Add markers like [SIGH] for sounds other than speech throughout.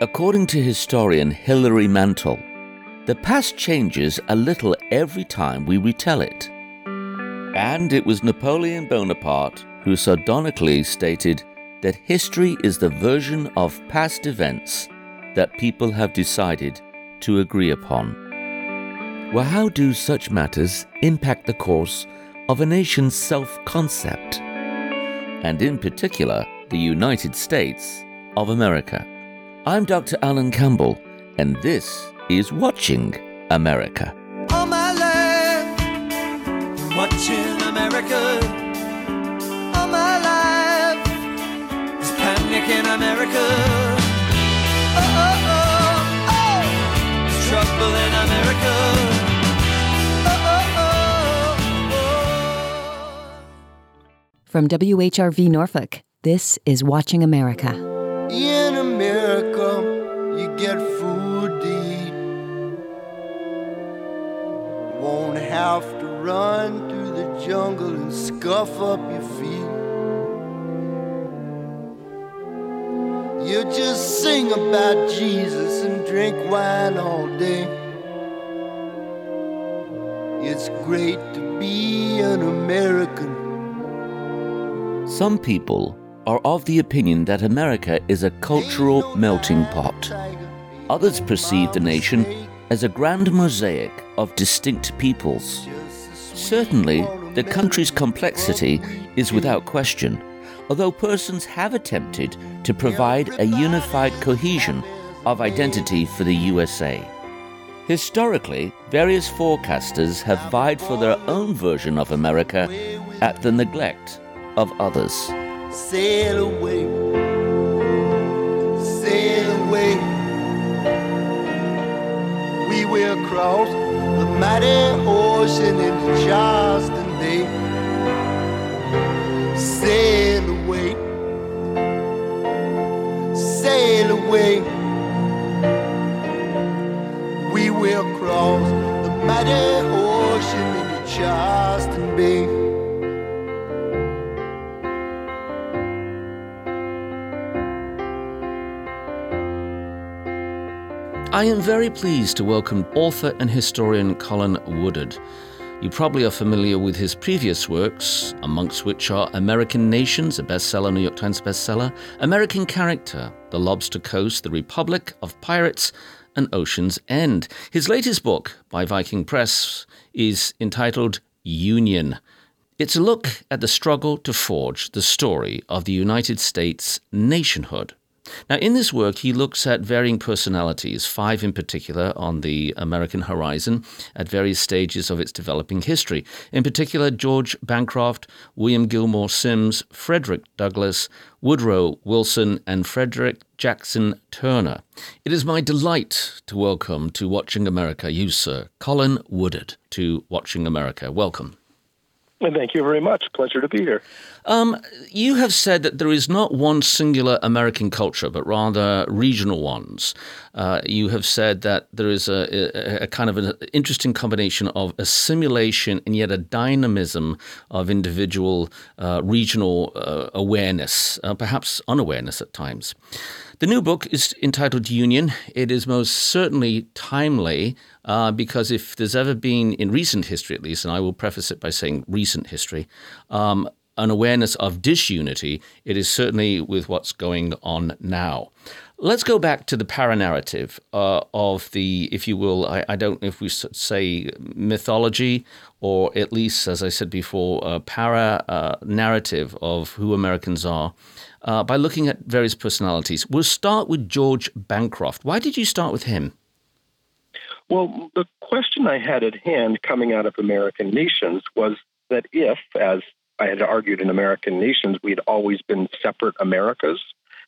According to historian Hilary Mantel, the past changes a little every time we retell it. And it was Napoleon Bonaparte who sardonically stated that history is the version of past events that people have decided to agree upon. Well, how do such matters impact the course of a nation's self concept? And in particular, the United States of America. I'm Dr. Alan Campbell, and this is Watching America. All my life, watching America. All my life, there's panic in America. Oh, oh, oh, oh, there's trouble in America. Oh, oh, oh, oh. From WHRV Norfolk, this is Watching America. In have to run through the jungle and scuff up your feet. You just sing about Jesus and drink wine all day. It's great to be an American. Some people are of the opinion that America is a cultural melting pot. Others perceive the nation as a grand mosaic of distinct peoples. Certainly, the country's complexity is without question, although persons have attempted to provide a unified cohesion of identity for the USA. Historically, various forecasters have vied for their own version of America at the neglect of others. sail away, We will cross the mighty ocean in Charleston Bay. Sail away, sail away. We will cross the mighty ocean into Charleston Bay. I am very pleased to welcome author and historian Colin Woodard. You probably are familiar with his previous works, amongst which are American Nations, a bestseller, New York Times bestseller, American Character, The Lobster Coast, The Republic of Pirates, and Ocean's End. His latest book by Viking Press is entitled Union. It's a look at the struggle to forge the story of the United States nationhood. Now, in this work, he looks at varying personalities, five in particular, on the American horizon at various stages of its developing history. In particular, George Bancroft, William Gilmore Simms, Frederick Douglass, Woodrow Wilson, and Frederick Jackson Turner. It is my delight to welcome to Watching America you, sir, Colin Woodard, to Watching America. Welcome. Thank you very much. Pleasure to be here. Um, you have said that there is not one singular American culture, but rather regional ones. Uh, you have said that there is a, a, a kind of an interesting combination of assimilation and yet a dynamism of individual uh, regional uh, awareness, uh, perhaps unawareness at times. The new book is entitled Union. It is most certainly timely uh, because if there's ever been, in recent history at least, and I will preface it by saying recent history, um, an awareness of disunity, it is certainly with what's going on now. Let's go back to the paranarrative uh, of the, if you will, I, I don't know if we say mythology or at least, as I said before, a para uh, narrative of who Americans are uh, by looking at various personalities. We'll start with George Bancroft. Why did you start with him? Well, the question I had at hand coming out of American Nations was that if, as I had argued in American Nations, we'd always been separate Americas,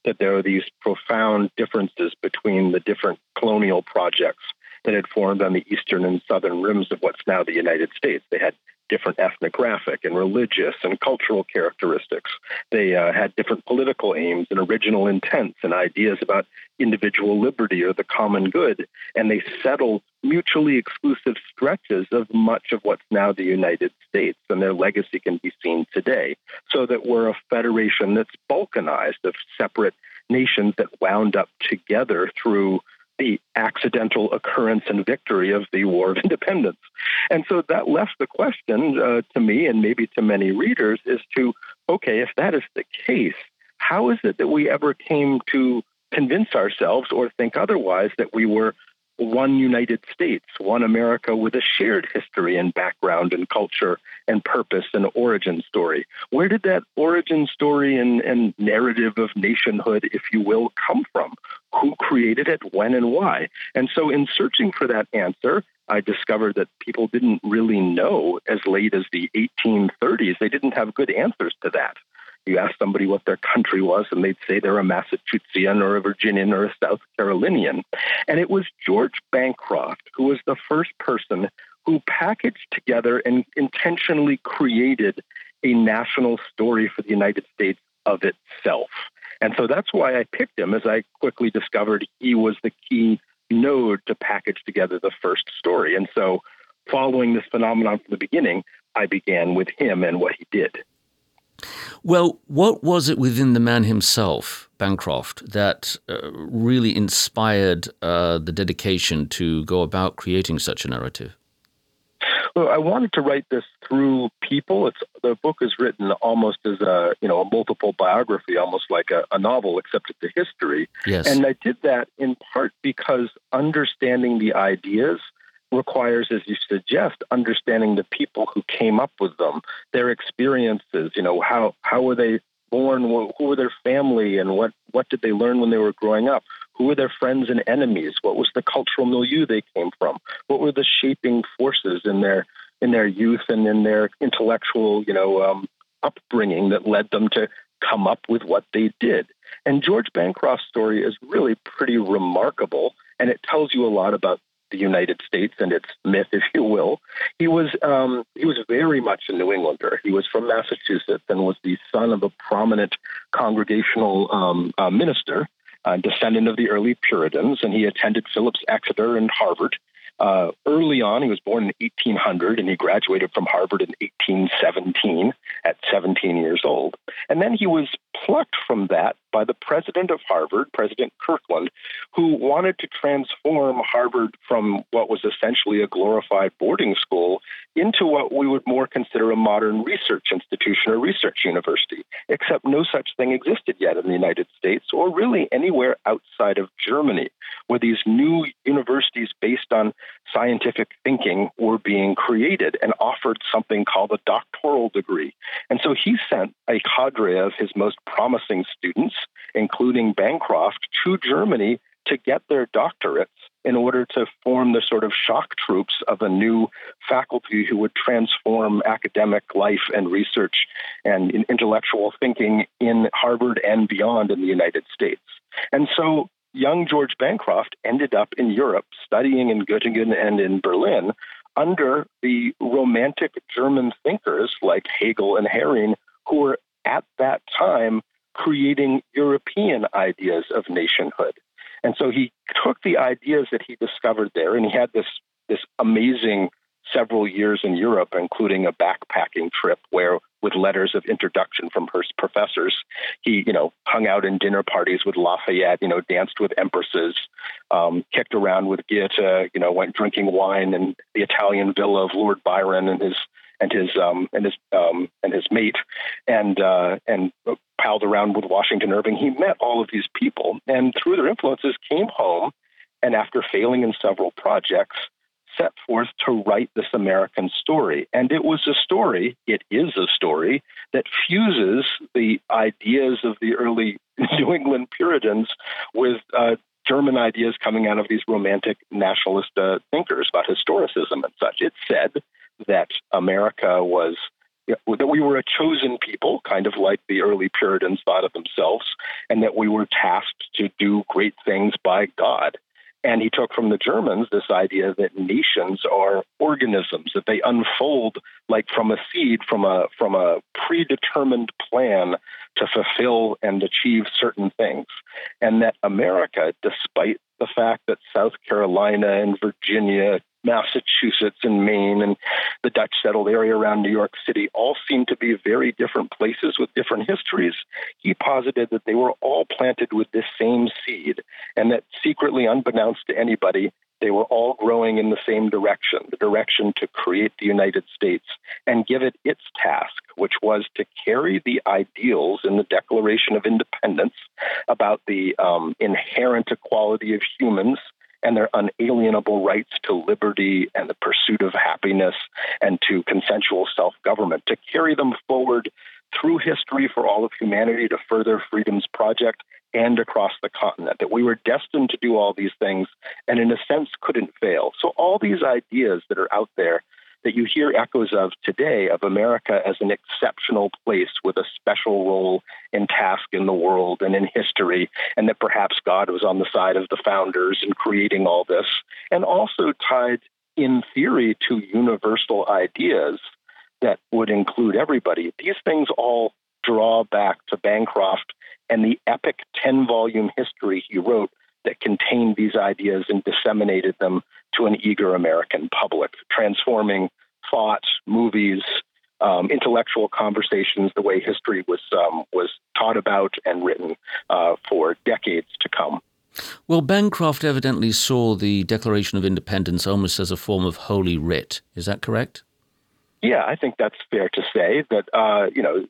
that there are these profound differences between the different colonial projects that had formed on the eastern and southern rims of what's now the United States. They had different ethnographic and religious and cultural characteristics. They uh, had different political aims and original intents and ideas about individual liberty or the common good. And they settled mutually exclusive stretches of much of what's now the United States. And their legacy can be seen today. So that we're a federation that's balkanized of separate nations that wound up together through the accidental occurrence and victory of the War of Independence. And so that left the question uh, to me and maybe to many readers is to okay, if that is the case, how is it that we ever came to convince ourselves or think otherwise that we were one United States, one America with a shared history and background and culture and purpose and origin story. Where did that origin story and, and narrative of nationhood, if you will, come from? Who created it, when, and why? And so, in searching for that answer, I discovered that people didn't really know as late as the 1830s. They didn't have good answers to that. You ask somebody what their country was, and they'd say they're a Massachusettsian or a Virginian or a South Carolinian. And it was George Bancroft who was the first person who packaged together and intentionally created a national story for the United States of itself. And so that's why I picked him, as I quickly discovered he was the key node to package together the first story. And so, following this phenomenon from the beginning, I began with him and what he did. Well, what was it within the man himself, Bancroft, that uh, really inspired uh, the dedication to go about creating such a narrative? Well, I wanted to write this through people. It's the book is written almost as a you know a multiple biography, almost like a, a novel, except it's a history. Yes. And I did that in part because understanding the ideas requires, as you suggest, understanding the people who came up with them, their experiences. You know, how how were they born? Who were their family, and what what did they learn when they were growing up? Who were their friends and enemies? What was the cultural milieu they came from? What were the shaping forces in their in their youth and in their intellectual, you know, um, upbringing that led them to come up with what they did? And George Bancroft's story is really pretty remarkable, and it tells you a lot about the United States and its myth, [LAUGHS] if you will. He was um, he was very much a New Englander. He was from Massachusetts and was the son of a prominent congregational um, uh, minister, uh, descendant of the early Puritans, and he attended Phillips Exeter and Harvard. Uh, early on, he was born in 1800 and he graduated from Harvard in 1817 at 17 years old. And then he was plucked from that by the president of Harvard, President Kirkland, who wanted to transform Harvard from what was essentially a glorified boarding school into what we would more consider a modern research institution or research university, except no such thing existed yet in the United States or really anywhere outside of Germany, where these new universities based on scientific thinking were being created and offered something called a doctoral degree. And so he sent a cadre of his most promising students, including Bancroft, to Germany to get their doctorates in order to form the sort of shock troops of a new faculty who would transform academic life and research and intellectual thinking in Harvard and beyond in the United States. And so young George Bancroft ended up in Europe studying in Göttingen and in Berlin under the romantic German thinkers like Hegel and Heeren, who were at that time creating European ideas of nationhood. And so he took the ideas that he discovered there, and he had this this amazing several years in Europe, including a backpacking trip where, with letters of introduction from her professors, he, you know, hung out in dinner parties with Lafayette, you know, danced with empresses, um, kicked around with Goethe, you know, went drinking wine in the Italian villa of Lord Byron and his and his um, and his um, and his mate, and uh, and palled around with Washington Irving. He met all of these people, and through their influences, came home, and after failing in several projects, set forth to write this American story. And it was a story. It is a story that fuses the ideas of the early [LAUGHS] New England Puritans with uh, German ideas coming out of these romantic nationalist uh, thinkers about historicism and such. It said that America was that we were a chosen people, kind of like the early Puritans thought of themselves, and that we were tasked to do great things by God. And he took from the Germans this idea that nations are organisms, that they unfold like from a seed, from a from a predetermined plan to fulfill and achieve certain things. And that America, despite the fact that South Carolina and Virginia, Massachusetts and Maine, and the Dutch settled area around New York City all seem to be very different places with different histories. He posited that they were all planted with this same seed, secretly, unbeknownst to anybody, they were all growing in the same direction the direction to create the United States and give it its task, which was to carry the ideals in the Declaration of Independence about the um, inherent equality of humans and their unalienable rights to liberty and the pursuit of happiness and to consensual self government, to carry them forward through history for all of humanity to further freedom's project and across the continent, that we were destined to do all these things and, in a sense, couldn't fail. So, all these ideas that are out there that you hear echoes of today of America as an exceptional place with a special role and task in the world and in history, and that perhaps God was on the side of the founders in creating all this, and also tied in theory to universal ideas that would include everybody. These things all draw back to Bancroft and the epic 10 volume history he wrote that contained these ideas and disseminated them to an eager American public, transforming thought, movies, um, intellectual conversations, the way history was um, was taught about and written uh, for decades to come. Well, Bancroft evidently saw the Declaration of Independence almost as a form of holy writ. Is that correct? Yeah, I think that's fair to say. That uh, you know,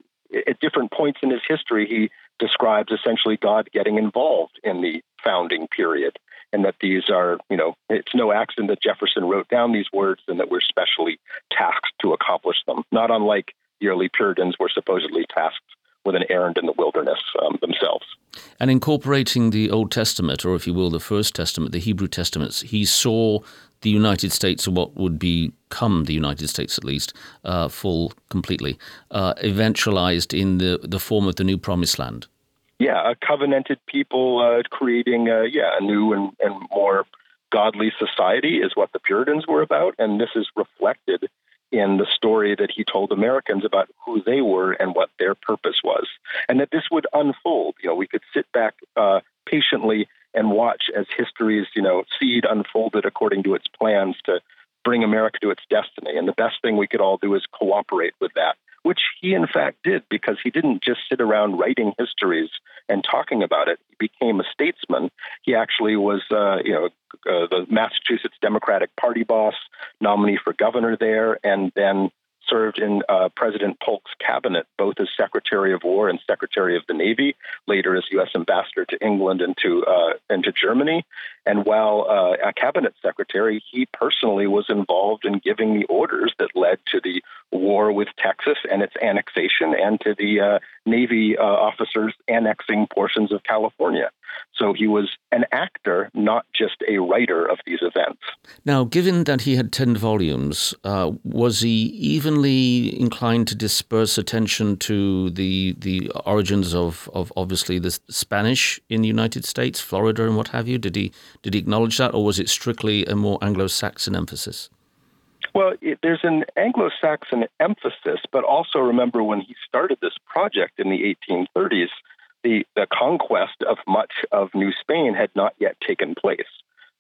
at different points in his history, he describes essentially God getting involved in the founding period, and that these are, you know, it's no accident that Jefferson wrote down these words and that we're specially tasked to accomplish them, not unlike the early Puritans were supposedly tasked with an errand in the wilderness um, themselves. And incorporating the Old Testament, or if you will, the First Testament, the Hebrew Testaments, he saw the United States, or what would become the United States at least, uh, full completely, uh, eventualized in the, the form of the new Promised Land. Yeah, a covenanted people uh, creating, a, yeah, a new and, and more godly society is what the Puritans were about, and this is reflected in the story that he told Americans about who they were and what their purpose was, and that this would unfold. You know, we could sit back uh, patiently and watch as history's you know seed unfolded according to its plans to bring America to its destiny. And the best thing we could all do is cooperate with that, which he in fact did because he didn't just sit around writing histories and talking about it. He became a statesman. He actually was, uh, you know, uh, the Massachusetts Democratic Party boss, nominee for governor there, and then served in uh, President Polk's cabinet, both as Secretary of War and Secretary of the Navy, later as U.S. Ambassador to England and to, uh, and to Germany. And while uh, a cabinet secretary, he personally was involved in giving the orders that led to the war with Texas and its annexation, and to the uh, Navy uh, officers annexing portions of California. So he was an actor, not just a writer of these events. Now, given that he had 10 volumes, uh, was he evenly inclined to disperse attention to the, the origins of, of obviously the Spanish in the United States, Florida, and what have you? Did he, did he acknowledge that, or was it strictly a more Anglo Saxon emphasis? Well, it, there's an Anglo Saxon emphasis, but also remember when he started this project in the 1830s, the, the conquest of much of New Spain had not yet taken place.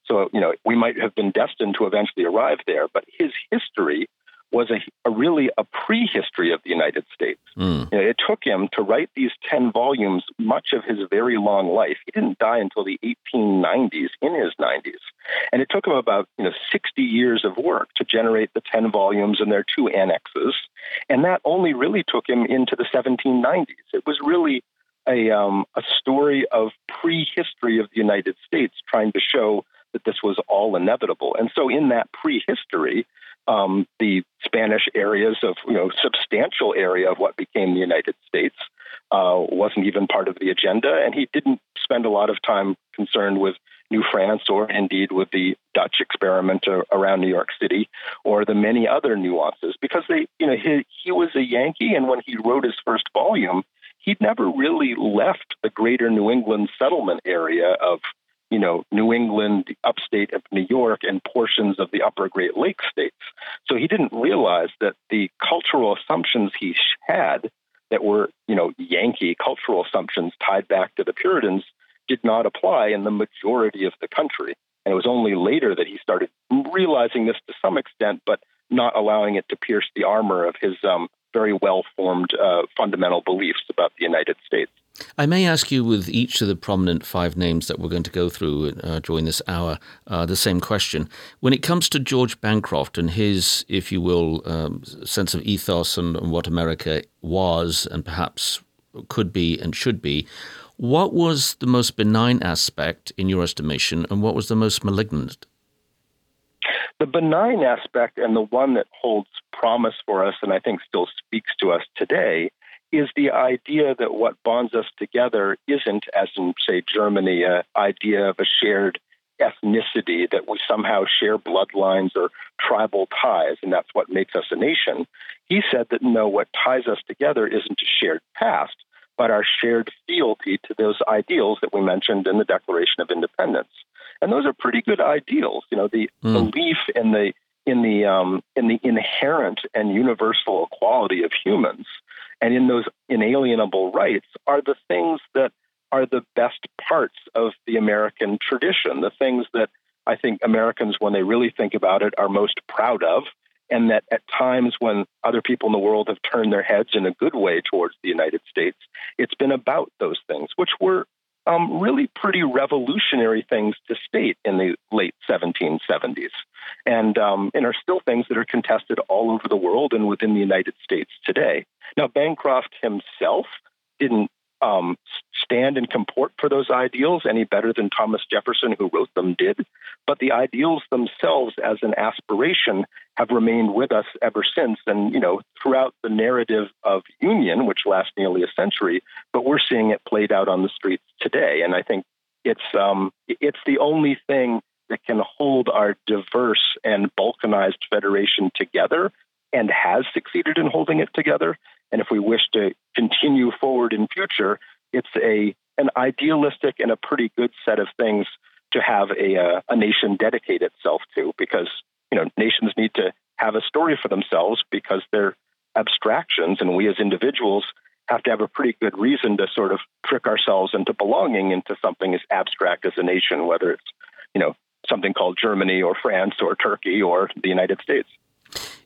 So, you know, we might have been destined to eventually arrive there, but his history was a, a really a prehistory of the United States. Mm. You know, it took him to write these 10 volumes much of his very long life. He didn't die until the 1890s, in his 90s. And it took him about, you know, 60 years of work to generate the 10 volumes and their two annexes. And that only really took him into the 1790s. It was really a, um, a story of prehistory of the United States, trying to show that this was all inevitable. And so, in that prehistory, um, the Spanish areas of you know substantial area of what became the United States uh, wasn't even part of the agenda, and he didn't spend a lot of time concerned with New France or indeed with the Dutch experiment around New York City or the many other nuances because they you know he he was a Yankee, and when he wrote his first volume, he'd never really left the greater New England settlement area of, you know, New England, upstate of New York, and portions of the upper Great Lakes states. So he didn't realize that the cultural assumptions he had that were, you know, Yankee cultural assumptions tied back to the Puritans did not apply in the majority of the country. And it was only later that he started realizing this to some extent, but not allowing it to pierce the armor of his um, very well formed uh, fundamental beliefs about the United States. I may ask you, with each of the prominent five names that we're going to go through uh, during this hour, uh, the same question. When it comes to George Bancroft and his, if you will, um, sense of ethos and, and what America was and perhaps could be and should be, what was the most benign aspect in your estimation, and what was the most malignant? The benign aspect, and the one that holds promise for us, and I think still speaks to us today, is the idea that what bonds us together isn't, as in, say, Germany, an idea of a shared ethnicity, that we somehow share bloodlines or tribal ties, and that's what makes us a nation. He said that no, what ties us together isn't a shared past, but our shared fealty to those ideals that we mentioned in the Declaration of Independence. And those are pretty good ideals. You know, the mm. belief in the in the um, in the inherent and universal equality of humans and in those inalienable rights are the things that are the best parts of the American tradition, the things that I think Americans, when they really think about it, are most proud of. And that at times when other people in the world have turned their heads in a good way towards the United States, it's been about those things, which were um, really pretty revolutionary things to state in the late 1770s, and um, and are still things that are contested all over the world and within the United States today. Now, Bancroft himself didn't um, stand and comport for those ideals any better than Thomas Jefferson, who wrote them, did. But the ideals themselves, as an aspiration, have remained with us ever since. And, you know, throughout the narrative of union, which lasts nearly a century, but we're seeing it played out on the streets today. And I think it's um, it's the only thing that can hold our diverse and balkanized federation together and has succeeded in holding it together. And if we wish to continue forward in future, it's a an idealistic and a pretty good set of things to have a, uh, a nation dedicate itself to because you know nations need to have a story for themselves because they're abstractions and we as individuals have to have a pretty good reason to sort of trick ourselves into belonging into something as abstract as a nation whether it's you know something called Germany or France or Turkey or the United States.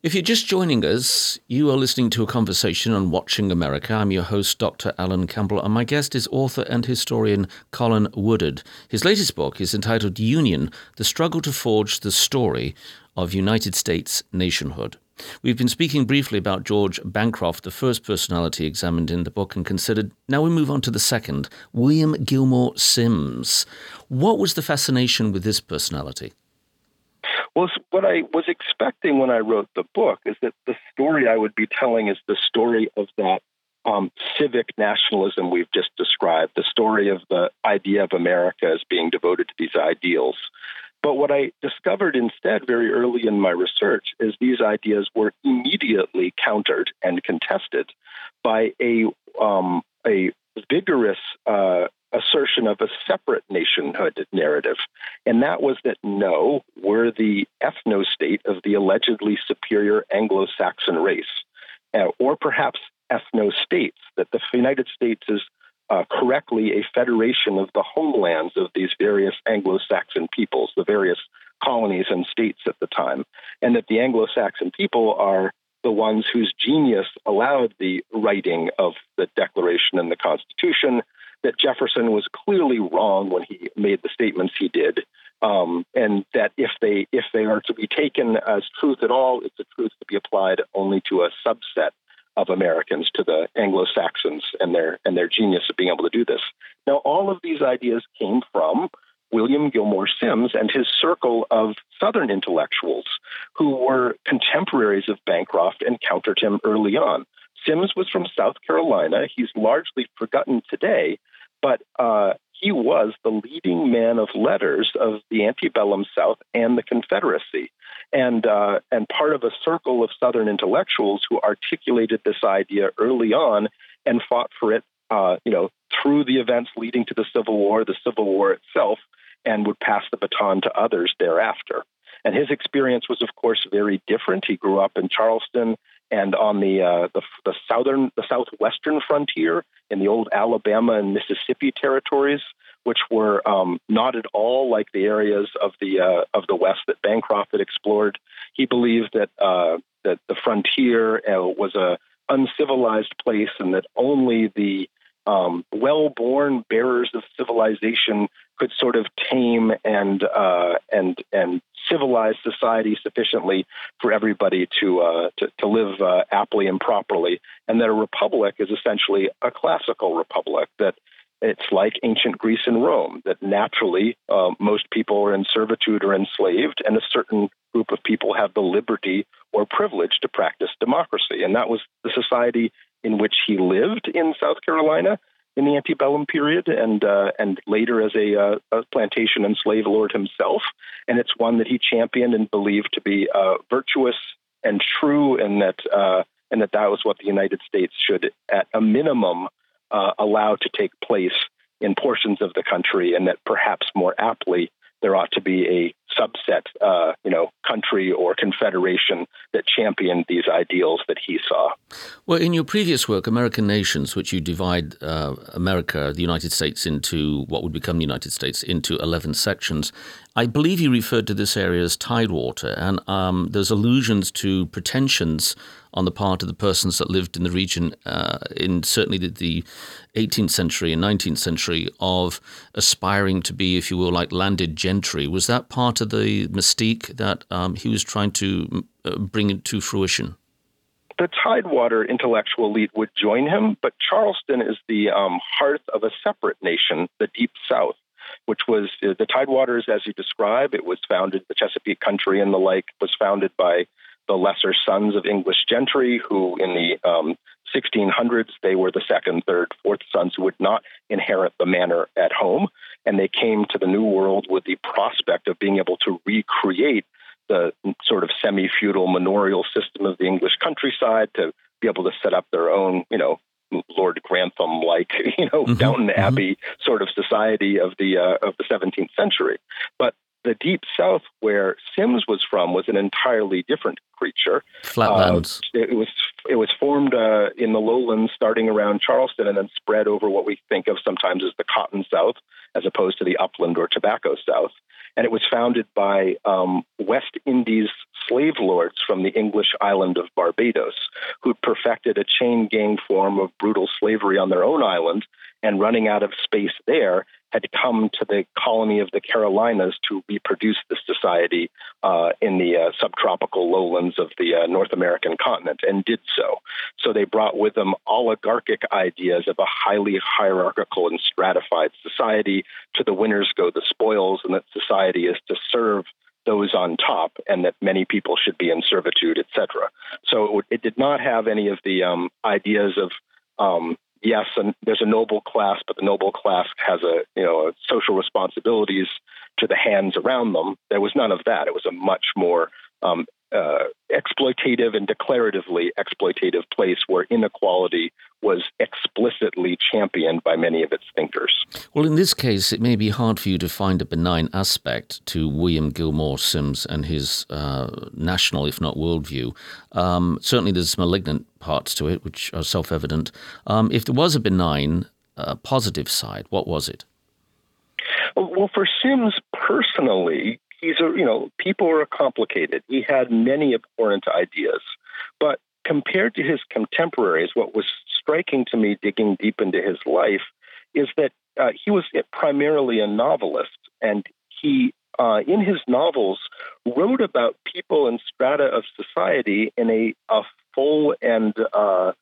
If you're just joining us, you are listening to a conversation on Watching America. I'm your host, Dr. Alan Campbell, and my guest is author and historian Colin Woodard. His latest book is entitled Union The Struggle to Forge the Story of United States Nationhood. We've been speaking briefly about George Bancroft, the first personality examined in the book and considered. Now we move on to the second, William Gilmore Simms. What was the fascination with this personality? Well, what I was expecting when I wrote the book is that the story I would be telling is the story of that um, civic nationalism we've just described, the story of the idea of America as being devoted to these ideals. But what I discovered instead very early in my research is these ideas were immediately countered and contested by a um, a vigorous uh, assertion of a separate nationhood narrative. And that was that no, we're the ethno state of the allegedly superior Anglo Saxon race, uh, or perhaps ethno states, that the United States is uh, correctly a federation of the homelands of these various Anglo Saxon peoples, the various colonies and states at the time, and that the Anglo Saxon people are the ones whose genius allowed the writing of the Declaration and the Constitution, that Jefferson was clearly wrong when he made the statements he did, um, and that if they if they are to be taken as truth at all, it's a truth to be applied only to a subset of Americans, to the Anglo Saxons and their and their genius of being able to do this. Now, all of these ideas came from William Gilmore Simms and his circle of Southern intellectuals who were contemporaries of Bancroft and countered him early on. Simms was from South Carolina. He's largely forgotten today, but uh, he was the leading man of letters of the antebellum South and the Confederacy, and uh, and part of a circle of Southern intellectuals who articulated this idea early on and fought for it, uh, you know, through the events leading to the Civil War, the Civil War itself, and would pass the baton to others thereafter. And his experience was, of course, very different. He grew up in Charleston and on the, uh, the the southern the southwestern frontier in the old Alabama and Mississippi territories, which were um, not at all like the areas of the uh, of the West that Bancroft had explored. He believed that uh, that the frontier uh, was a uncivilized place, and that only the um, well-born bearers of civilization could sort of tame and uh, and and civilize society sufficiently for everybody to uh, to, to, live uh, aptly and properly, and that a republic is essentially a classical republic that. It's like ancient Greece and Rome, that naturally uh, most people are in servitude or enslaved, and a certain group of people have the liberty or privilege to practice democracy. And that was the society in which he lived in South Carolina in the antebellum period, and uh, and later as a, uh, a, plantation and slave lord himself. And it's one that he championed and believed to be uh, virtuous and true, and that uh, and that that was what the United States should, at a minimum, uh, allow to take place in portions of the country, and that perhaps more aptly there ought to be a subset, uh, you know, country or confederation that championed these ideals that he saw. Well, in your previous work, American Nations, which you divide uh, America, the United States, into what would become the United States into 11 sections, I believe you referred to this area as tidewater, and um, there's allusions to pretensions on the part of the persons that lived in the region uh, in certainly the, the, 18th century and 19th century of aspiring to be, if you will, like landed gentry. Was that part of the mystique that um, he was trying to uh, bring to fruition? The Tidewater intellectual elite would join him, but Charleston is the um, of a separate nation, the Deep South which was uh, the Tidewaters, as you describe. It was founded, the Chesapeake Country and the like was founded by the lesser sons of English gentry, who in the um, 1600s they were the second, third, fourth sons who would not inherit the manor at home, and they came to the New World with the prospect of being able to recreate the sort of semi-feudal manorial system of the English countryside to be able to set up their own, you know, Lord Grantham like, [LAUGHS] you know, mm-hmm, Downton mm-hmm. Abbey sort of society of the uh, of the 17th century. But the deep south where Simms was from was an entirely different creature. Flatlands. Uh, it was it was formed uh, in the lowlands, starting around Charleston, and then spread over what we think of sometimes as the Cotton South, as opposed to the upland or Tobacco South. And it was founded by um, West Indies slave lords from the English island of Barbados, who'd perfected a chain gang form of brutal slavery on their own island, and running out of space there, had come to the colony of the Carolinas to reproduce this society uh, in the uh, subtropical lowlands of the uh, North American continent, and did so. So they brought with them oligarchic ideas of a highly hierarchical and stratified society. To the winners go the spoils, and that society is to serve those on top, and that many people should be in servitude, etc. So it, it, did not have any of the um, ideas of um, yes, and there's a noble class, but the noble class has a you know social responsibilities to the hands around them. There was none of that. It was a much more um, uh, exploitative and declaratively exploitative place where inequality was explicitly championed by many of its thinkers. Well, in this case, it may be hard for you to find a benign aspect to William Gilmore Simms and his uh, national, if not worldview. Um, certainly, there's malignant parts to it, which are self evident. Um, if there was a benign, uh, positive side, what was it? Well, for Simms personally, he's a you know people are complicated. He had many abhorrent ideas, but compared to his contemporaries, what was striking to me digging deep into his life is that uh, he was primarily a novelist, and he uh, in his novels wrote about people and strata of society in a, a full and uh,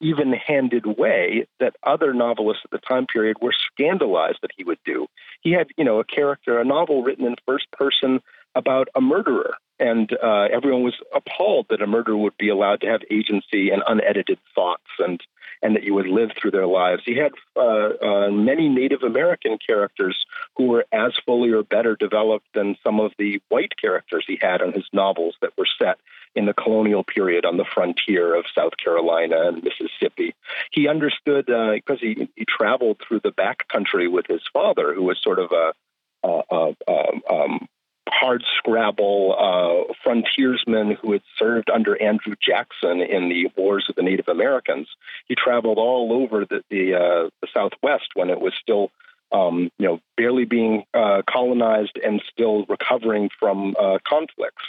even handed way that other novelists at the time period were scandalized that he would do. He had, you know, a character, a novel written in first person about a murderer, and uh, everyone was appalled that a murderer would be allowed to have agency and unedited thoughts and and that you would live through their lives. He had uh, uh, many Native American characters who were as fully or better developed than some of the white characters he had in his novels that were set in the colonial period on the frontier of South Carolina and Mississippi. He understood because uh, he, he traveled through the back country with his father, who was sort of a, a, a, um, hard scrabble uh, frontiersman who had served under Andrew Jackson in the wars of the Native Americans. He traveled all over the the, uh, the Southwest when it was still um, you know, barely being uh, colonized and still recovering from uh, conflicts.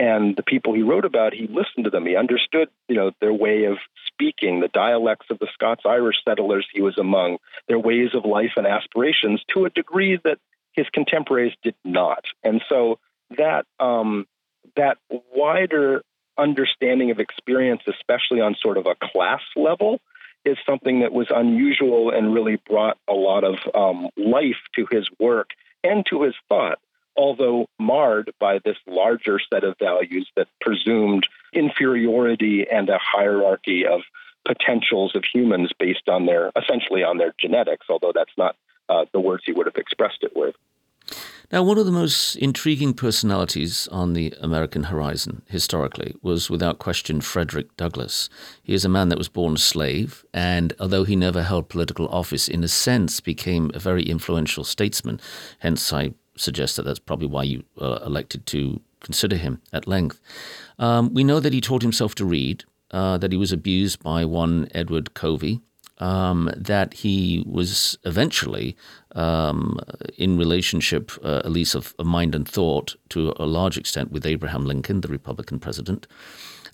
And the people he wrote about, he listened to them. He understood, you know, their way of speaking, the dialects of the Scots-Irish settlers he was among, their ways of life and aspirations, to a degree that his contemporaries did not. And so that um, that wider understanding of experience, especially on sort of a class level, is something that was unusual and really brought a lot of um, life to his work and to his thought, although marred by this larger set of values that presumed inferiority and a hierarchy of potentials of humans based on their essentially on their genetics, although that's not uh, the words he would have expressed it with. Now, one of the most intriguing personalities on the American horizon historically was, without question, Frederick Douglass. He is a man that was born a slave, and although he never held political office, in a sense became a very influential statesman. Hence, I suggest that that's probably why you uh, elected to consider him at length. Um, we know that he taught himself to read, uh, that he was abused by one Edward Covey, um, that he was eventually um, in relationship, uh, at least of, of, mind and thought, to a large extent with Abraham Lincoln, the Republican president.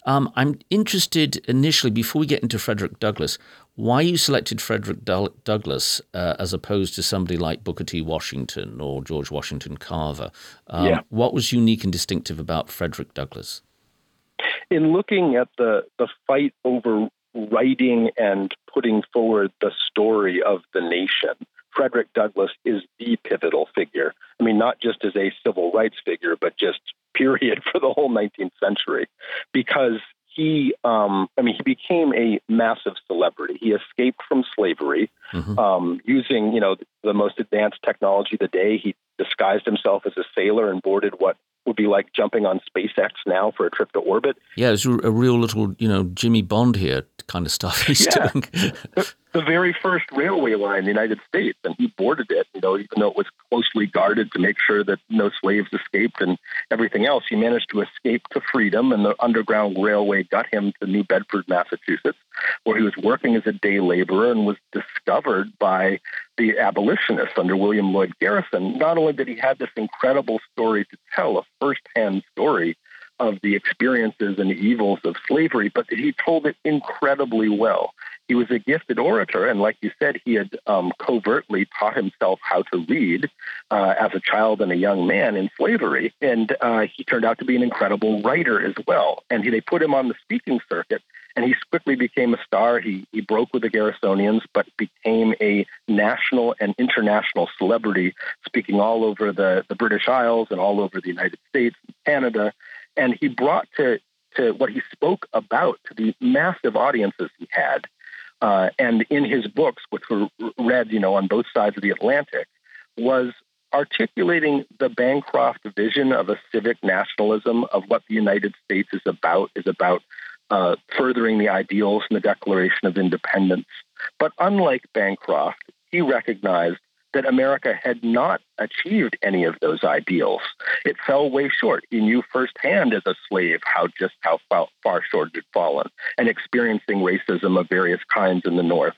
Um, I'm interested initially, before we get into Frederick Douglass, why you selected Frederick Douglass uh, as opposed to somebody like Booker T. Washington or George Washington Carver. Um, yeah. What was unique and distinctive about Frederick Douglass? In looking at the, the fight over writing and putting forward the story of the nation, Frederick Douglass is the pivotal figure. I mean, not just as a civil rights figure, but just [LAUGHS] period for the whole 19th century, because he, um, I mean, he became a massive celebrity. He escaped from slavery mm-hmm. um, using, you know, the most advanced technology of the day. He disguised himself as a sailor and boarded what would be like jumping on SpaceX now for a trip to orbit. Yeah, it's a real little, you know, Jimmy Bond here kind of stuff he's yeah. doing. [LAUGHS] the, the, very first railway line in the United States, and he boarded it, you know, even though it was closely guarded to make sure that no slaves escaped and everything else. He managed to escape to freedom, and the Underground Railway got him to New Bedford, Massachusetts, where he was working as a day laborer and was discovered by the abolitionists under William Lloyd Garrison. Not only did he have this incredible story to tell, a firsthand story of the experiences and evils of slavery, but he told it incredibly well. He was a gifted orator, and like you said, he had um, covertly taught himself how to read uh, as a child and a young man in slavery. And uh, he turned out to be an incredible writer as well. And he, they put him on the speaking circuit, and he quickly became a star. He, he broke with the Garrisonians, but became a national and international celebrity, speaking all over the, the British Isles and all over the United States and Canada and he brought to to what he spoke about to the massive audiences he had, uh, and in his books, which were read, you know, on both sides of the Atlantic, was articulating the Bancroft vision of a civic nationalism of what the United States is about is about uh, furthering the ideals in the Declaration of Independence. But unlike Bancroft, he recognized that America had not achieved any of those ideals. It fell way short. He knew firsthand as a slave how just how far short it had fallen and experiencing racism of various kinds in the North.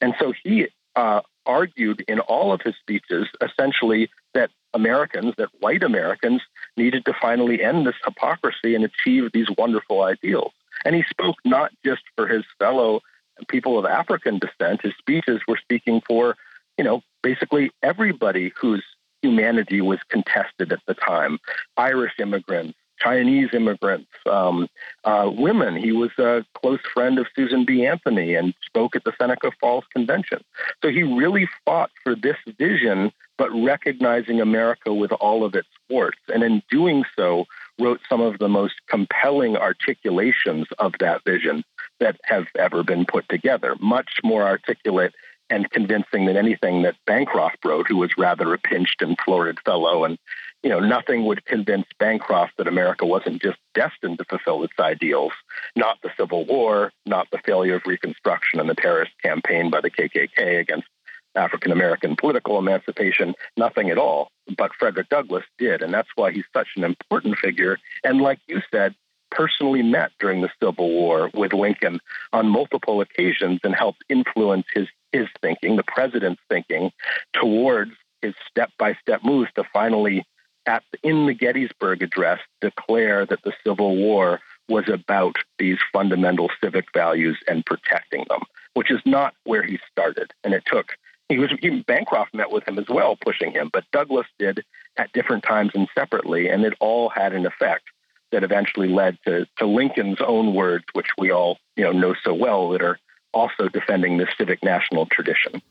And so he uh, argued in all of his speeches essentially that Americans, that white Americans, needed to finally end this hypocrisy and achieve these wonderful ideals. And he spoke not just for his fellow people of African descent. His speeches were speaking for you know, basically everybody whose humanity was contested at the time Irish immigrants, Chinese immigrants, um, uh, women. He was a close friend of Susan B. Anthony and spoke at the Seneca Falls Convention. So he really fought for this vision, but recognizing America with all of its warts. And in doing so, wrote some of the most compelling articulations of that vision that have ever been put together, much more articulate and convincing than anything that Bancroft wrote, who was rather a pinched and florid fellow. And, you know, nothing would convince Bancroft that America wasn't just destined to fulfill its ideals, not the Civil War, not the failure of Reconstruction and the terrorist campaign by the KKK against African American political emancipation, nothing at all. But Frederick Douglass did, and that's why he's such an important figure. And like you said, personally met during the Civil War with Lincoln on multiple occasions and helped influence his his thinking, the president's thinking, towards his step by step moves to finally, at in the Gettysburg Address, declare that the Civil War was about these fundamental civic values and protecting them, which is not where he started. And it took he was even Bancroft met with him as well, pushing him, but Douglass did at different times and separately, and it all had an effect that eventually led to, to Lincoln's own words, which we all you know know so well, that are also defending the civic national tradition.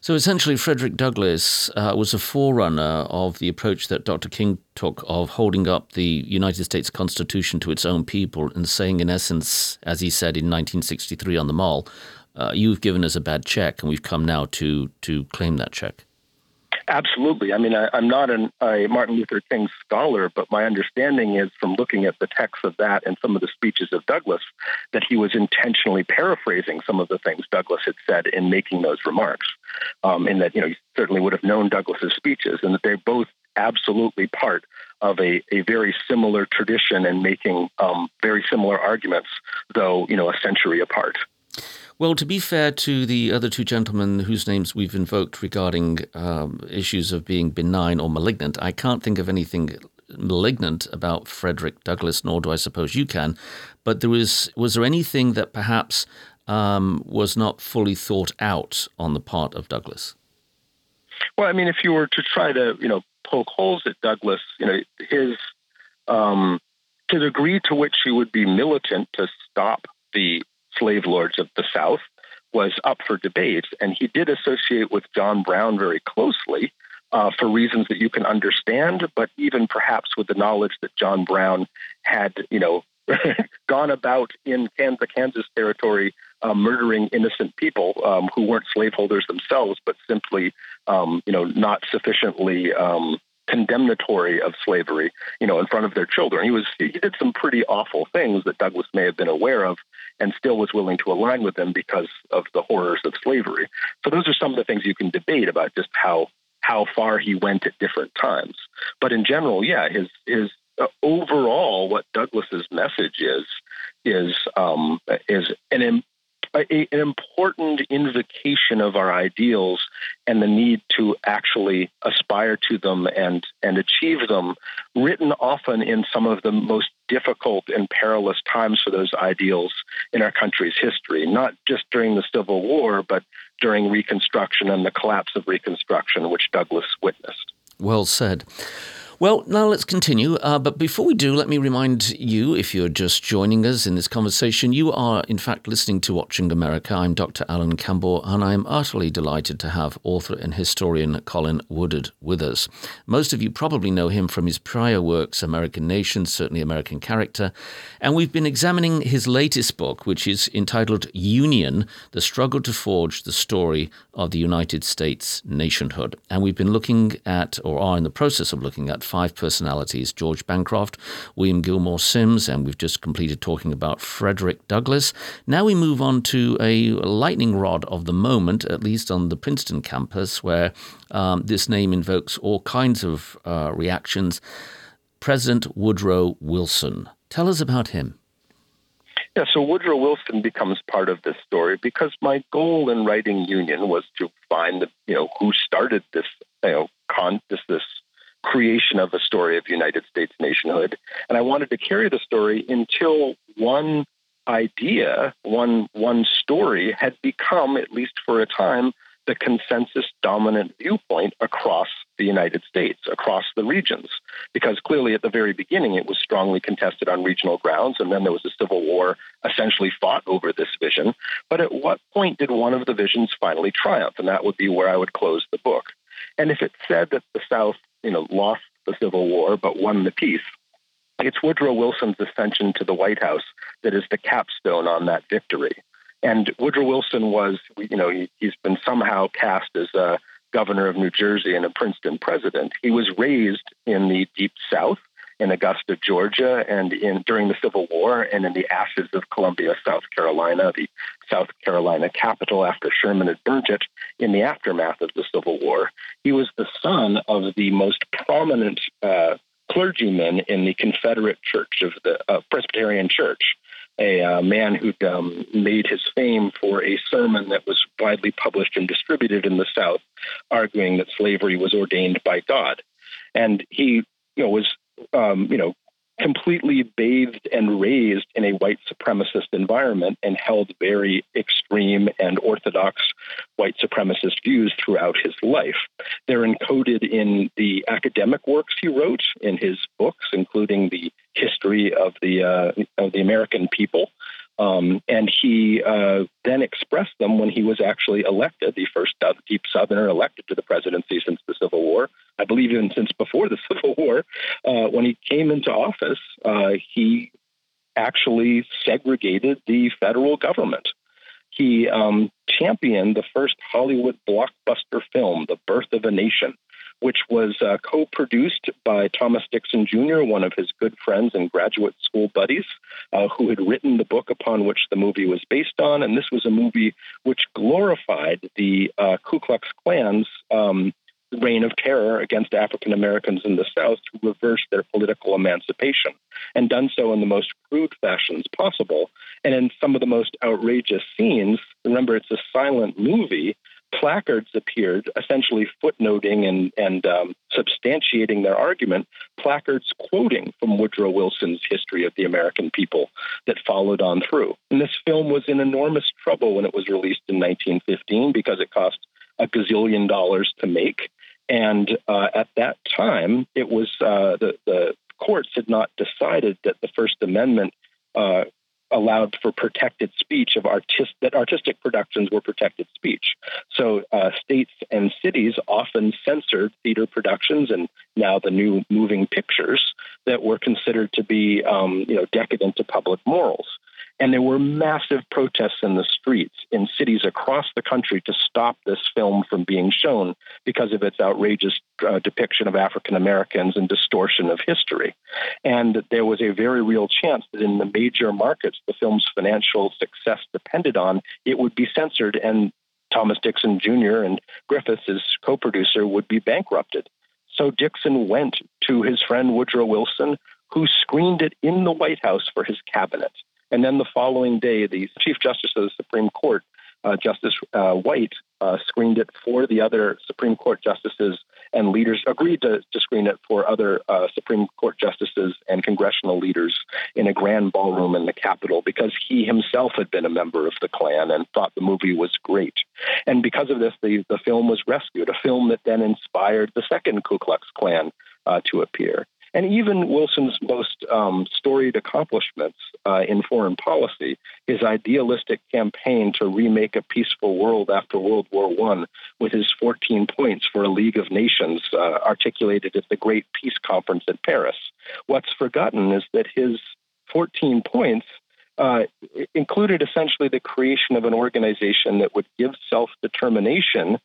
So essentially, Frederick Douglass uh, was a forerunner of the approach that Dr. King took of holding up the United States Constitution to its own people and saying, in essence, as he said in 1963 on the Mall, uh, you've given us a bad check, and we've come now to to claim that check. Absolutely. I mean, I, am not an, a Martin Luther King scholar, but my understanding is from looking at the text of that and some of the speeches of Douglass that he was intentionally paraphrasing some of the things Douglass had said in making those remarks. Um, and that, you know, he certainly would have known Douglass's speeches, and that they're both absolutely part of a, a very similar tradition and making um, very similar arguments, though, you know, a century apart. Well, to be fair to the other two gentlemen whose names we've invoked regarding um, issues of being benign or malignant, I can't think of anything malignant about Frederick Douglass, nor do I suppose you can. But there was was there anything that perhaps um, was not fully thought out on the part of Douglass? Well, I mean, if you were to try to you know poke holes at Douglass, you know his um, to the degree to which he would be militant to stop the slave lords of the South was up for debate. And he did associate with John Brown very closely uh, for reasons that you can understand, but even perhaps with the knowledge that John Brown had, you know, [LAUGHS] gone about in Kansas, Kansas territory, uh, murdering innocent people um, who weren't slaveholders themselves, but simply, um, you know, not sufficiently um, condemnatory of slavery, you know, in front of their children. He was he did some pretty awful things that Douglass may have been aware of and still was willing to align with them because of the horrors of slavery. So those are some of the things you can debate about just how how far he went at different times. But in general, yeah, his his uh, overall what Douglass's message is is um, is an a, an important invocation of our ideals and the need to actually aspire to them and, and achieve them, written often in some of the most difficult and perilous times for those ideals in our country's history, not just during the Civil War, but during Reconstruction and the collapse of Reconstruction, which Douglass witnessed. Well said. Well, now let's continue. Uh, but before we do, let me remind you, if you're just joining us in this conversation, you are in fact listening to Watching America. I'm Dr. Alan Campbell, and I am utterly delighted to have author and historian Colin Woodard with us. Most of you probably know him from his prior works, American Nation, certainly American Character, and we've been examining his latest book, which is entitled Union The Struggle to Forge the Story of the United States Nationhood. And we've been looking at, or are in the process of looking at, five personalities George Bancroft, William Gilmore Simms, and we've just completed talking about Frederick Douglass. Now we move on to a lightning rod of the moment, at least on the Princeton campus, where um, this name invokes all kinds of uh, reactions. President Woodrow Wilson. Tell us about him. Yeah, so Woodrow Wilson becomes part of this story because my goal in writing Union was to find the, you know, who started this, you know, con this this creation of the story of United States nationhood. And I wanted to carry the story until one idea, one one story had become, at least for a time, the consensus dominant viewpoint across the United States, across the regions. Because clearly at the very beginning it was strongly contested on regional grounds, and then there was a civil war essentially fought over this vision. But at what point did one of the visions finally triumph? And that would be where I would close the book. And if it said that the South you know, lost the Civil War but won the peace. It's Woodrow Wilson's ascension to the White House that is the capstone on that victory. And Woodrow Wilson was, you know, he, has been somehow cast as a governor of New Jersey and a Princeton president. He was raised in the Deep South. In Augusta, Georgia, and in during the Civil War, and in the ashes of Columbia, South Carolina, the South Carolina capital after Sherman had burnt it in the aftermath of the Civil War. He was the son of the most prominent uh, clergyman in the Confederate Church of the uh, Presbyterian Church a uh, man who'd um, made his fame for a sermon that was widely published and distributed in the South, arguing that slavery was ordained by God. And he, you know, was, um, you know, completely bathed and raised in a white supremacist environment and held very extreme and orthodox white supremacist views throughout his life. They're encoded in the academic works he wrote in his books, including the history of the uh, of the American people. Um, and he uh, then expressed them when he was actually elected, the first deep Southerner elected to the presidency since the Civil War. I believe even since before the [LAUGHS] Civil War. Uh, when he came into office, uh, he actually segregated the federal government. He um, championed the first Hollywood blockbuster film, The Birth of a Nation, which was uh, co produced by Thomas Dixon Jr., one of his good friends and graduate school buddies, uh, who had written the book upon which the movie was based on. And this was a movie which glorified the uh, Ku Klux Klan's um, reign of terror against African Americans in the South to reverse their political emancipation, and done so in the most crude fashions possible. And in some of the most outrageous scenes, remember, it's a silent movie placards appeared, essentially footnoting and, and um, substantiating their argument, placards quoting from Woodrow Wilson's History of the American People that followed on through. And this film was in enormous trouble when it was released in 1915 because it cost a gazillion dollars to make. And uh, at that time, it was uh, the, the courts had not decided that the First Amendment uh, allowed for protected speech of artist that artistic productions were protected speech. So uh, states and cities often censored theater productions and now the new moving pictures that were considered to be um, you know decadent to public morals. And there were massive protests in the streets in cities across the country to stop this film from being shown because of its outrageous uh, depiction of African Americans and distortion of history. And there was a very real chance that in the major markets the film's financial success depended on, it would be censored and Thomas Dixon Jr. and Griffiths, his co producer, would be bankrupted. So Dixon went to his friend Woodrow Wilson, who screened it in the White House for his cabinet. And then the following day, the Chief Justice of the Supreme Court, uh, Justice uh, White, uh, screened it for the other Supreme Court justices and leaders, agreed to, to screen it for other uh, Supreme Court justices and congressional leaders in a grand ballroom in the Capitol because he himself had been a member of the Klan and thought the movie was great. And because of this, the, the film was rescued, a film that then inspired the second Ku Klux Klan uh, to appear. And even Wilson's most um, storied accomplishments uh, in foreign policy, his idealistic campaign to remake a peaceful world after World War I, with his 14 points for a League of Nations uh, articulated at the Great Peace Conference in Paris. What's forgotten is that his 14 points uh, included essentially the creation of an organization that would give self determination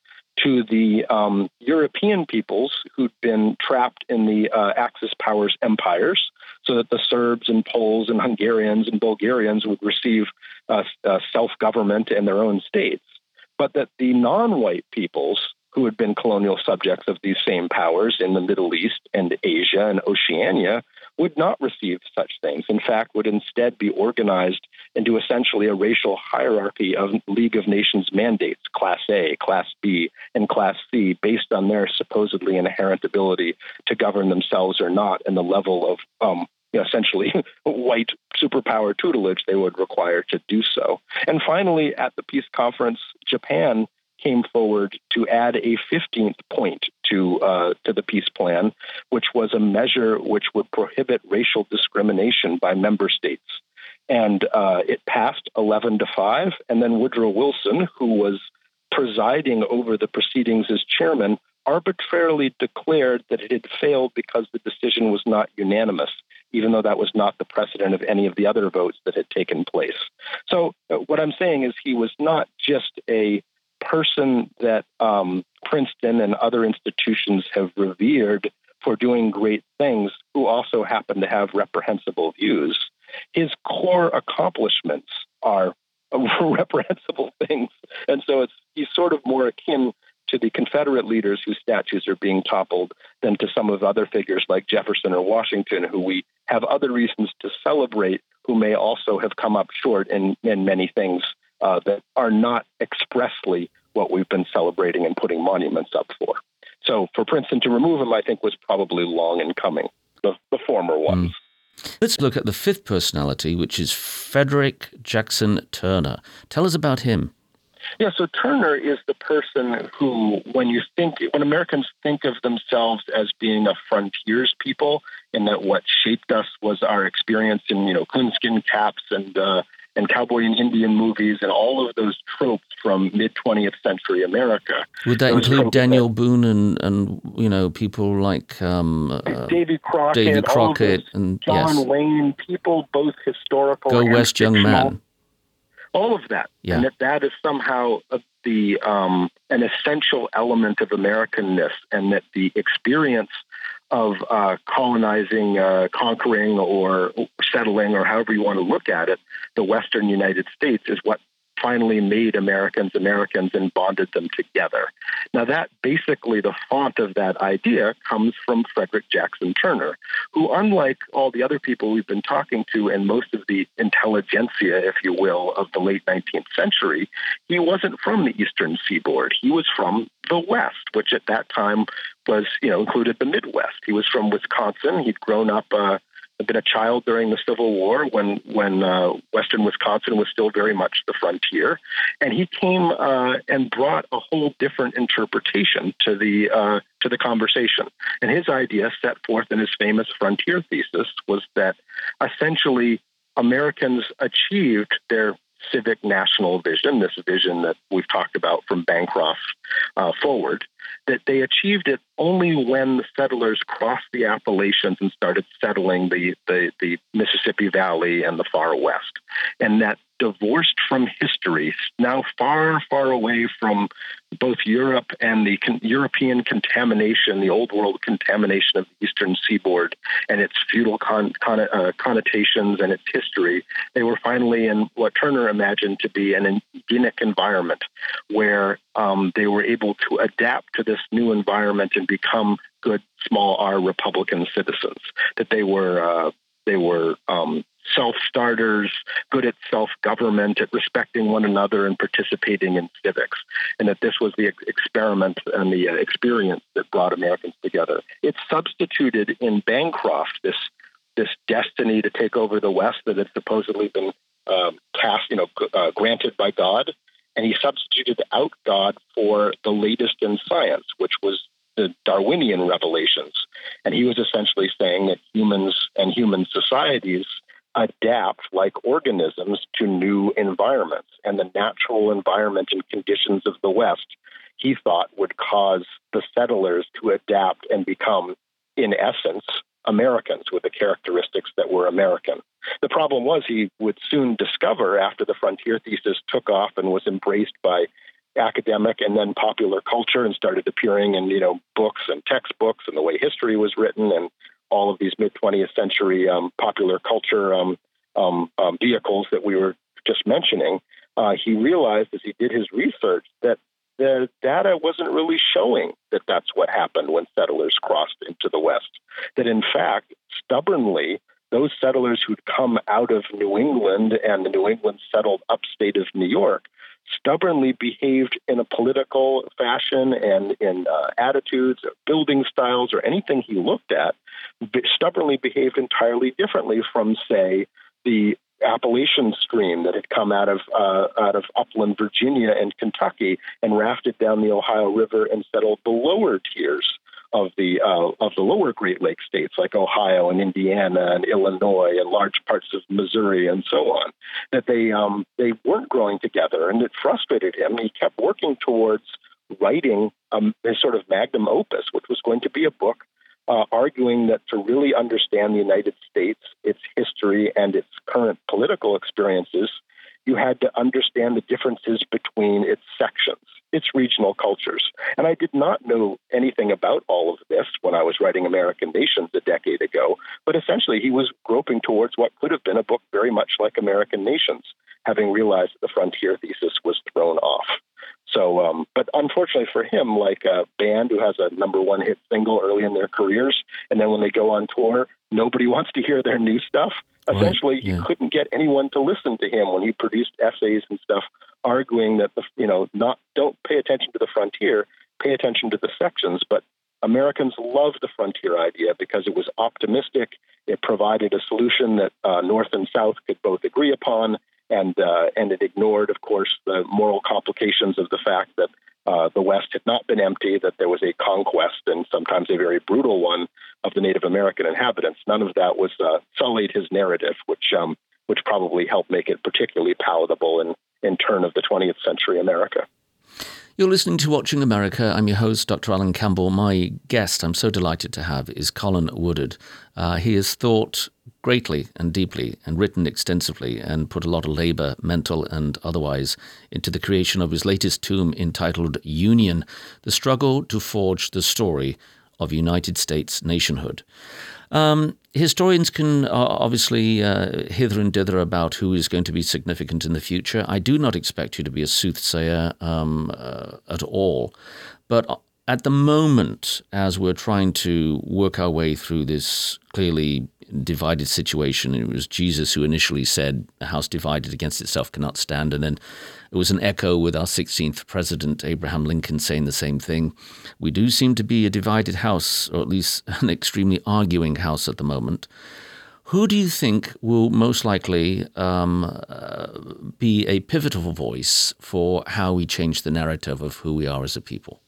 to the um, European peoples who'd been trapped in the uh, Axis powers empires, so that the Serbs and Poles and Hungarians and Bulgarians would receive uh, uh, self government in their own states, but that the non white peoples who had been colonial subjects of these same powers in the Middle East and Asia and Oceania would not receive such things. In fact, would instead be organized into essentially a racial hierarchy of League of Nations mandates, Class A, Class B, and Class C, based on their supposedly inherent ability to govern themselves or not, and the level of um, you know, essentially [LAUGHS] white superpower tutelage they would require to do so. And finally, at the peace conference, Japan came forward to add a 15th point to uh, to the peace plan, which was a measure which would prohibit racial discrimination by member states. And uh, it passed 11 to 5. And then Woodrow Wilson, who was presiding over the proceedings as chairman, arbitrarily declared that it had failed because the decision was not unanimous, even though that was not the precedent of any of the other votes that had taken place. So, what I'm saying is he was not just a person that um, Princeton and other institutions have revered for doing great things who also happen to have reprehensible views. His core accomplishments are [LAUGHS] reprehensible things. And so it's he's sort of more akin to the Confederate leaders whose statues are being toppled than to some of other figures like Jefferson or Washington, who we have other reasons to celebrate, who may also have come up short in, in many things uh, that are not expressly what we've been celebrating and putting monuments up for. So for Princeton to remove him, I think was probably long in coming, the, the former ones. Mm. Let's look at the fifth personality, which is Frederick Jackson Turner. Tell us about him. Yeah, so Turner is the person who, when you think, when Americans think of themselves as being a frontiers people, and that what shaped us was our experience in, you know, coonskin caps and uh, and cowboy and Indian movies and all of those tropes from mid 20th century America. Would that those include Daniel that, Boone and, and you know people like um, uh, Davy Crockett, Davy Crockett and John yes. Wayne, people both historical, Go West, fictional, young man, all of that, yeah. and that that is somehow the um, an essential element of Americanness, and that the experience of uh, colonizing, uh, conquering, or settling, or however you want to look at it, the Western United States is what finally made Americans Americans and bonded them together. Now, that basically the font of that idea comes from Frederick Jackson Turner, who, unlike all the other people we've been talking to and most of the intelligentsia, if you will, of the late 19th century, he wasn't from the Eastern Seaboard. He was from the West, which at that time was, you know, included the Midwest. He was from Wisconsin. He'd grown up. Uh, been a child during the Civil War when when uh, Western Wisconsin was still very much the frontier, and he came uh, and brought a whole different interpretation to the uh, to the conversation. And his idea, set forth in his famous frontier thesis, was that essentially Americans achieved their civic national vision, this vision that we've talked about from Bancroft uh, forward, that they achieved it only when the settlers crossed the Appalachians and started settling the, the, the Mississippi Valley and the far west. And that divorced from history, now far, far away from both Europe and the con- European contamination, the old world contamination of the eastern seaboard and its feudal con- con- uh, connotations and its history. They were finally in what Turner imagined to be an Edenic environment where um, they were able to adapt to this new environment and become good small r Republican citizens. That they were uh, they were um, self starters, good at self government, at respecting one another and participating in civics, and that this was the experiment and the uh, experience that brought Americans together. It substituted in Bancroft this this destiny to take over the West that had supposedly been um, cast, you know, uh, granted by God, and he substituted out God for the latest in science, which was the Darwinian revelations. And he was essentially saying that humans and human societies adapt like organisms to new environments. And the natural environment and conditions of the West, he thought, would cause the settlers to adapt and become, in essence, Americans with the characteristics that were American. The problem was he would soon discover after the frontier thesis took off and was embraced by academic and then popular culture and started appearing in you know books and textbooks and the way history was written and all of these mid 20th century um, popular culture um, um, um, vehicles that we were just mentioning, uh, he realized as he did his research that the data wasn't really showing that that's what happened when settlers crossed into the West. That in fact, stubbornly, those settlers who'd come out of New England and the New England settled upstate of New York stubbornly behaved in a political fashion and in uh, attitudes, or building styles, or anything he looked at, stubbornly behaved entirely differently from, say, the Appalachian stream that had come out of uh, out of upland Virginia and Kentucky and rafted down the Ohio River and settled the lower tiers of the uh, of the lower Great Lakes states like Ohio and Indiana and Illinois and large parts of Missouri and so on. That they um, they weren't growing together, and it frustrated him. He kept working towards writing um, his sort of magnum opus, which was going to be a book uh, arguing that to really understand the United States, its history, and its current political experiences, you had to understand the differences between its sections. Its regional cultures. And I did not know anything about all of this when I was writing American Nations a decade ago, but essentially he was groping towards what could have been a book very much like American Nations, having realized that the frontier thesis was thrown off. So, um, but unfortunately for him, like a band who has a number one hit single early in their careers, and then when they go on tour, nobody [LAUGHS] wants to hear their new stuff. Essentially, right, yeah. he couldn't get anyone to listen to him when he produced essays and stuff arguing that the you know not don't pay attention to the frontier, pay attention to the sections. But Americans loved the frontier idea because it was optimistic. It provided a solution that uh, North and South could both agree upon, and uh, and it ignored, of course, the moral complications of the fact that uh, the West had not been empty, that there was a conquest and sometimes a very brutal one of the Native American inhabitants. None of that was uh, sullied his narrative, which um, which probably helped make it particularly palatable in, in turn of the 20th century America. You're listening to Watching America. I'm your host, Dr. Alan Campbell. My guest, I'm so delighted to have, is Colin Woodard. Uh, he has thought greatly and deeply and written extensively and put a lot of labor, mental and otherwise, into the creation of his latest tome entitled Union The Struggle to Forge the Story of United States Nationhood. Um, historians can uh, obviously uh, hither and dither about who is going to be significant in the future. I do not expect you to be a soothsayer um, uh, at all. But at the moment, as we're trying to work our way through this clearly divided situation, it was Jesus who initially said, A house divided against itself cannot stand. And then it was an echo with our 16th president, Abraham Lincoln, saying the same thing. We do seem to be a divided house, or at least [LAUGHS] an extremely arguing house at the moment. Who do you think will most likely um, uh, be a pivotal voice for how we change the narrative of who we are as a people?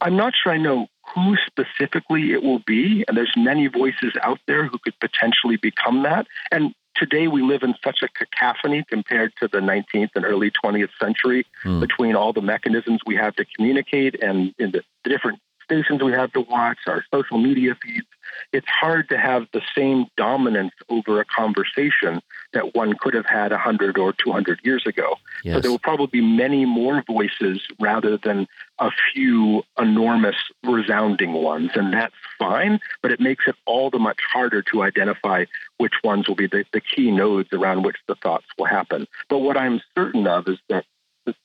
I'm not sure I know who specifically it will be, and there's many voices out there who could potentially become that. And today we live in such a cacophony compared to the 19th and early 20th century mm. between all the mechanisms we have to communicate and in the, the different stations we have to watch, our social media feeds, it's hard to have the same dominance over a conversation that one could have had 100 or 200 years ago. Yes. So there will probably be many more voices rather than a few enormous, resounding ones. And that's fine, but it makes it all the much harder to identify which ones will be the, the key nodes around which the thoughts will happen. But what I'm certain of is that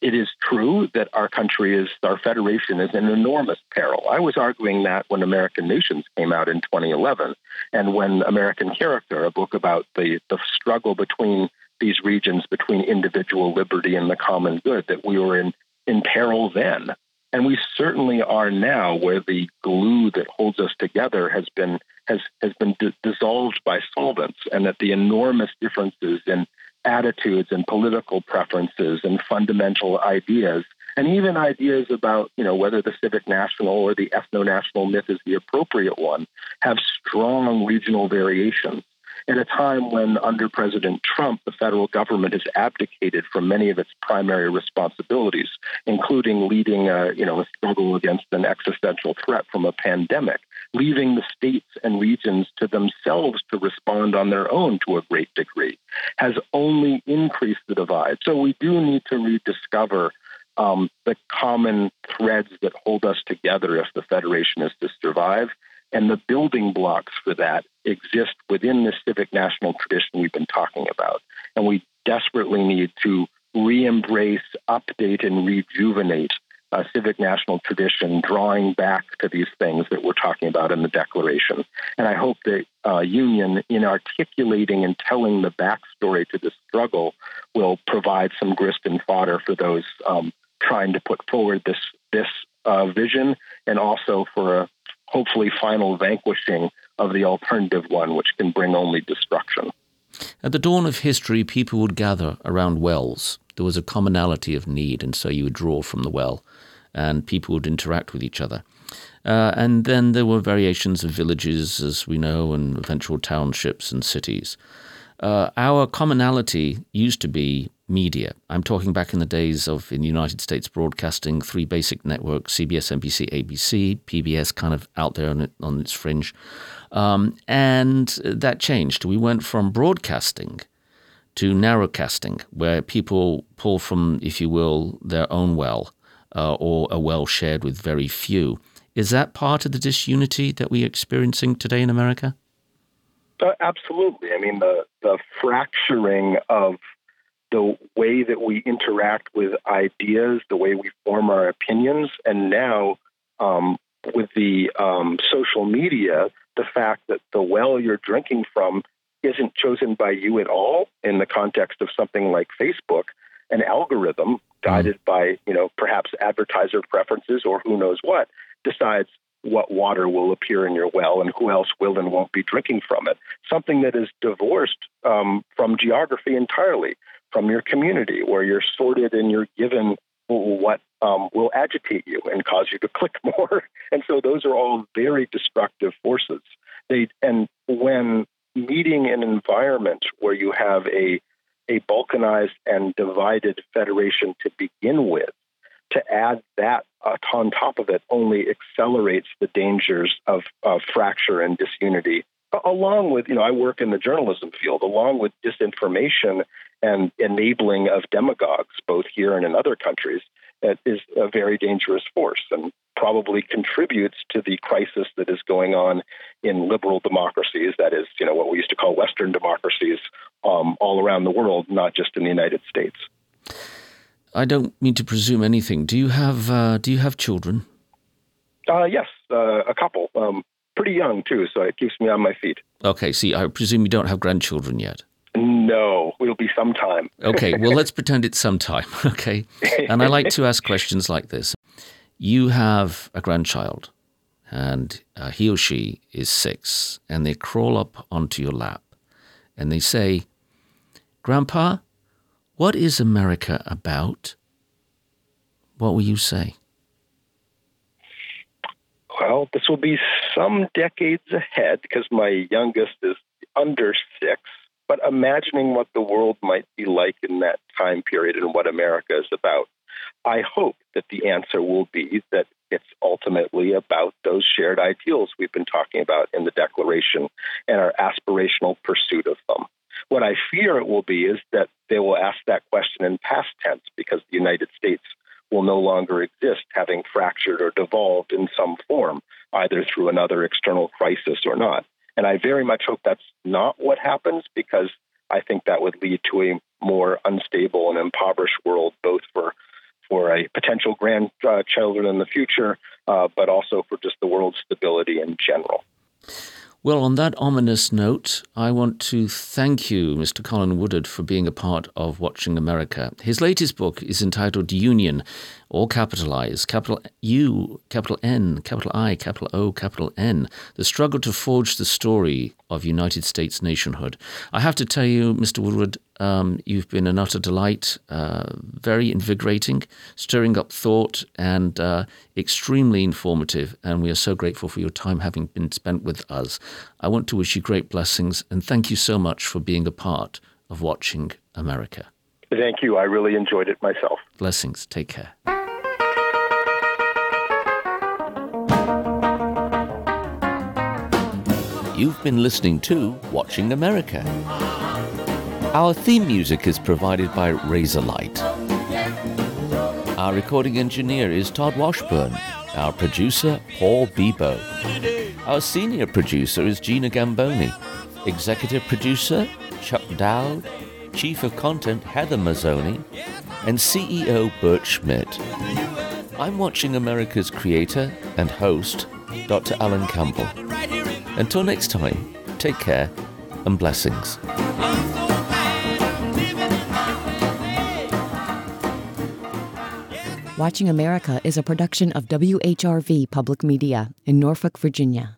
it is true that our country is, our federation is in enormous peril. I was arguing that when American Nations came out in 2011, and when American Character, a book about the, the struggle between these regions, between individual liberty and the common good, that we were in, in peril then. And we certainly are now, where the glue that holds us together has been has has been d- dissolved by solvents, and that the enormous differences in attitudes and political preferences and fundamental ideas and even ideas about you know whether the civic national or the ethno national myth is the appropriate one have strong regional variations. At a time when, under President Trump, the federal government has abdicated from many of its primary responsibilities, including leading a, you know, a struggle against an existential threat from a pandemic, leaving the states and regions to themselves to respond on their own to a great degree, has only increased the divide. So we do need to rediscover um, the common threads that hold us together if the Federation is to survive. And the building blocks for that exist within the civic national tradition we've been talking about. And we desperately need to re embrace, update, and rejuvenate a civic national tradition, drawing back to these things that we're talking about in the Declaration. And I hope that uh, Union, in articulating and telling the backstory to the struggle, will provide some grist and fodder for those um, trying to put forward this this uh, vision, and also for a hopefully final vanquishing of the alternative one, which can bring only destruction. At the dawn of history, people would gather around wells. There was a commonality of need, and so you would draw from the well, and people would interact with each other. Uh, and then there were variations of villages, as we know, and eventual townships and cities. Uh, our commonality used to be media. I'm talking back in the days of in the United States broadcasting, three basic networks: CBS, NBC, ABC, PBS, kind of out there on, on its fringe, um, and that changed. We went from broadcasting to narrowcasting, where people pull from, if you will, their own well uh, or a well shared with very few. Is that part of the disunity that we're experiencing today in America? Uh, absolutely. I mean, the, the fracturing of the way that we interact with ideas, the way we form our opinions, and now um, with the um, social media, the fact that the well you're drinking from isn't chosen by you at all in the context of something like Facebook, an algorithm guided mm. by, you know, perhaps advertiser preferences or who knows what, decides what water will appear in your well and who else will and won't be drinking from it. Something that is divorced um, from geography entirely, from your community, where you're sorted and you're given what um, will agitate you and cause you to click [LAUGHS] more. And so those are all very destructive forces. They and when meeting an environment where you have a a balkanized and divided federation to begin with, to add that uh, on top of it only accelerates the dangers of, of fracture and disunity. Along with, you know, I work in the journalism field, along with disinformation and enabling of demagogues, both here and in other countries, that is a very dangerous force and probably contributes to the crisis that is going on in liberal democracies. That is, you know, what we used to call Western democracies um, all around the world, not just in the United States. I don't mean to presume anything. Do you have uh, Do you have children? Uh, yes, uh, a couple. Um, pretty young too, so it keeps me on my feet. Okay, see, I presume you don't have grandchildren yet. No, it'll be sometime. okay, well, let's [LAUGHS] pretend it's sometime. [LAUGHS] Okay, [LAUGHS] and I like to ask questions like this: You have a grandchild, and uh, he or she is six, and they crawl up onto your lap, and they say, "Grandpa." What is America about? What will you say? Well, this will be some decades ahead because my youngest is under six. But imagining what the world might be like in that time period and what America is about, I hope that the answer will be that it's ultimately about those shared ideals we've been talking about in the Declaration and our aspirational pursuit of them. What I fear it will be is that they will ask that question in past tense because the United States will no longer exist, having fractured or devolved in some form, either through another external crisis or not. And I very much hope that's not what happens because I think that would lead to a more unstable and impoverished world, both for for a potential grandchildren in the future, uh, but also for just the world's stability in general. Well, on that ominous note, I want to thank you, Mr. Colin Woodard, for being a part of Watching America. His latest book is entitled Union, all capitalized, capital U, capital N, capital I, capital O, capital N, the struggle to forge the story of United States nationhood. I have to tell you, Mr. Woodward, um, you've been an utter delight, uh, very invigorating, stirring up thought, and uh, extremely informative. And we are so grateful for your time having been spent with us. I want to wish you great blessings and thank you so much for being a part of watching America. Thank you. I really enjoyed it myself. Blessings. Take care. You've been listening to Watching America. Our theme music is provided by Razorlight. Our recording engineer is Todd Washburn. Our producer, Paul Bebo. Our senior producer is Gina Gamboni. Executive producer, Chuck Dowd. Chief of Content, Heather Mazzoni. And CEO, Bert Schmidt. I'm watching America's creator and host, Dr. Alan Campbell. Until next time, take care and blessings. Watching America is a production of WHRV Public Media in Norfolk, Virginia.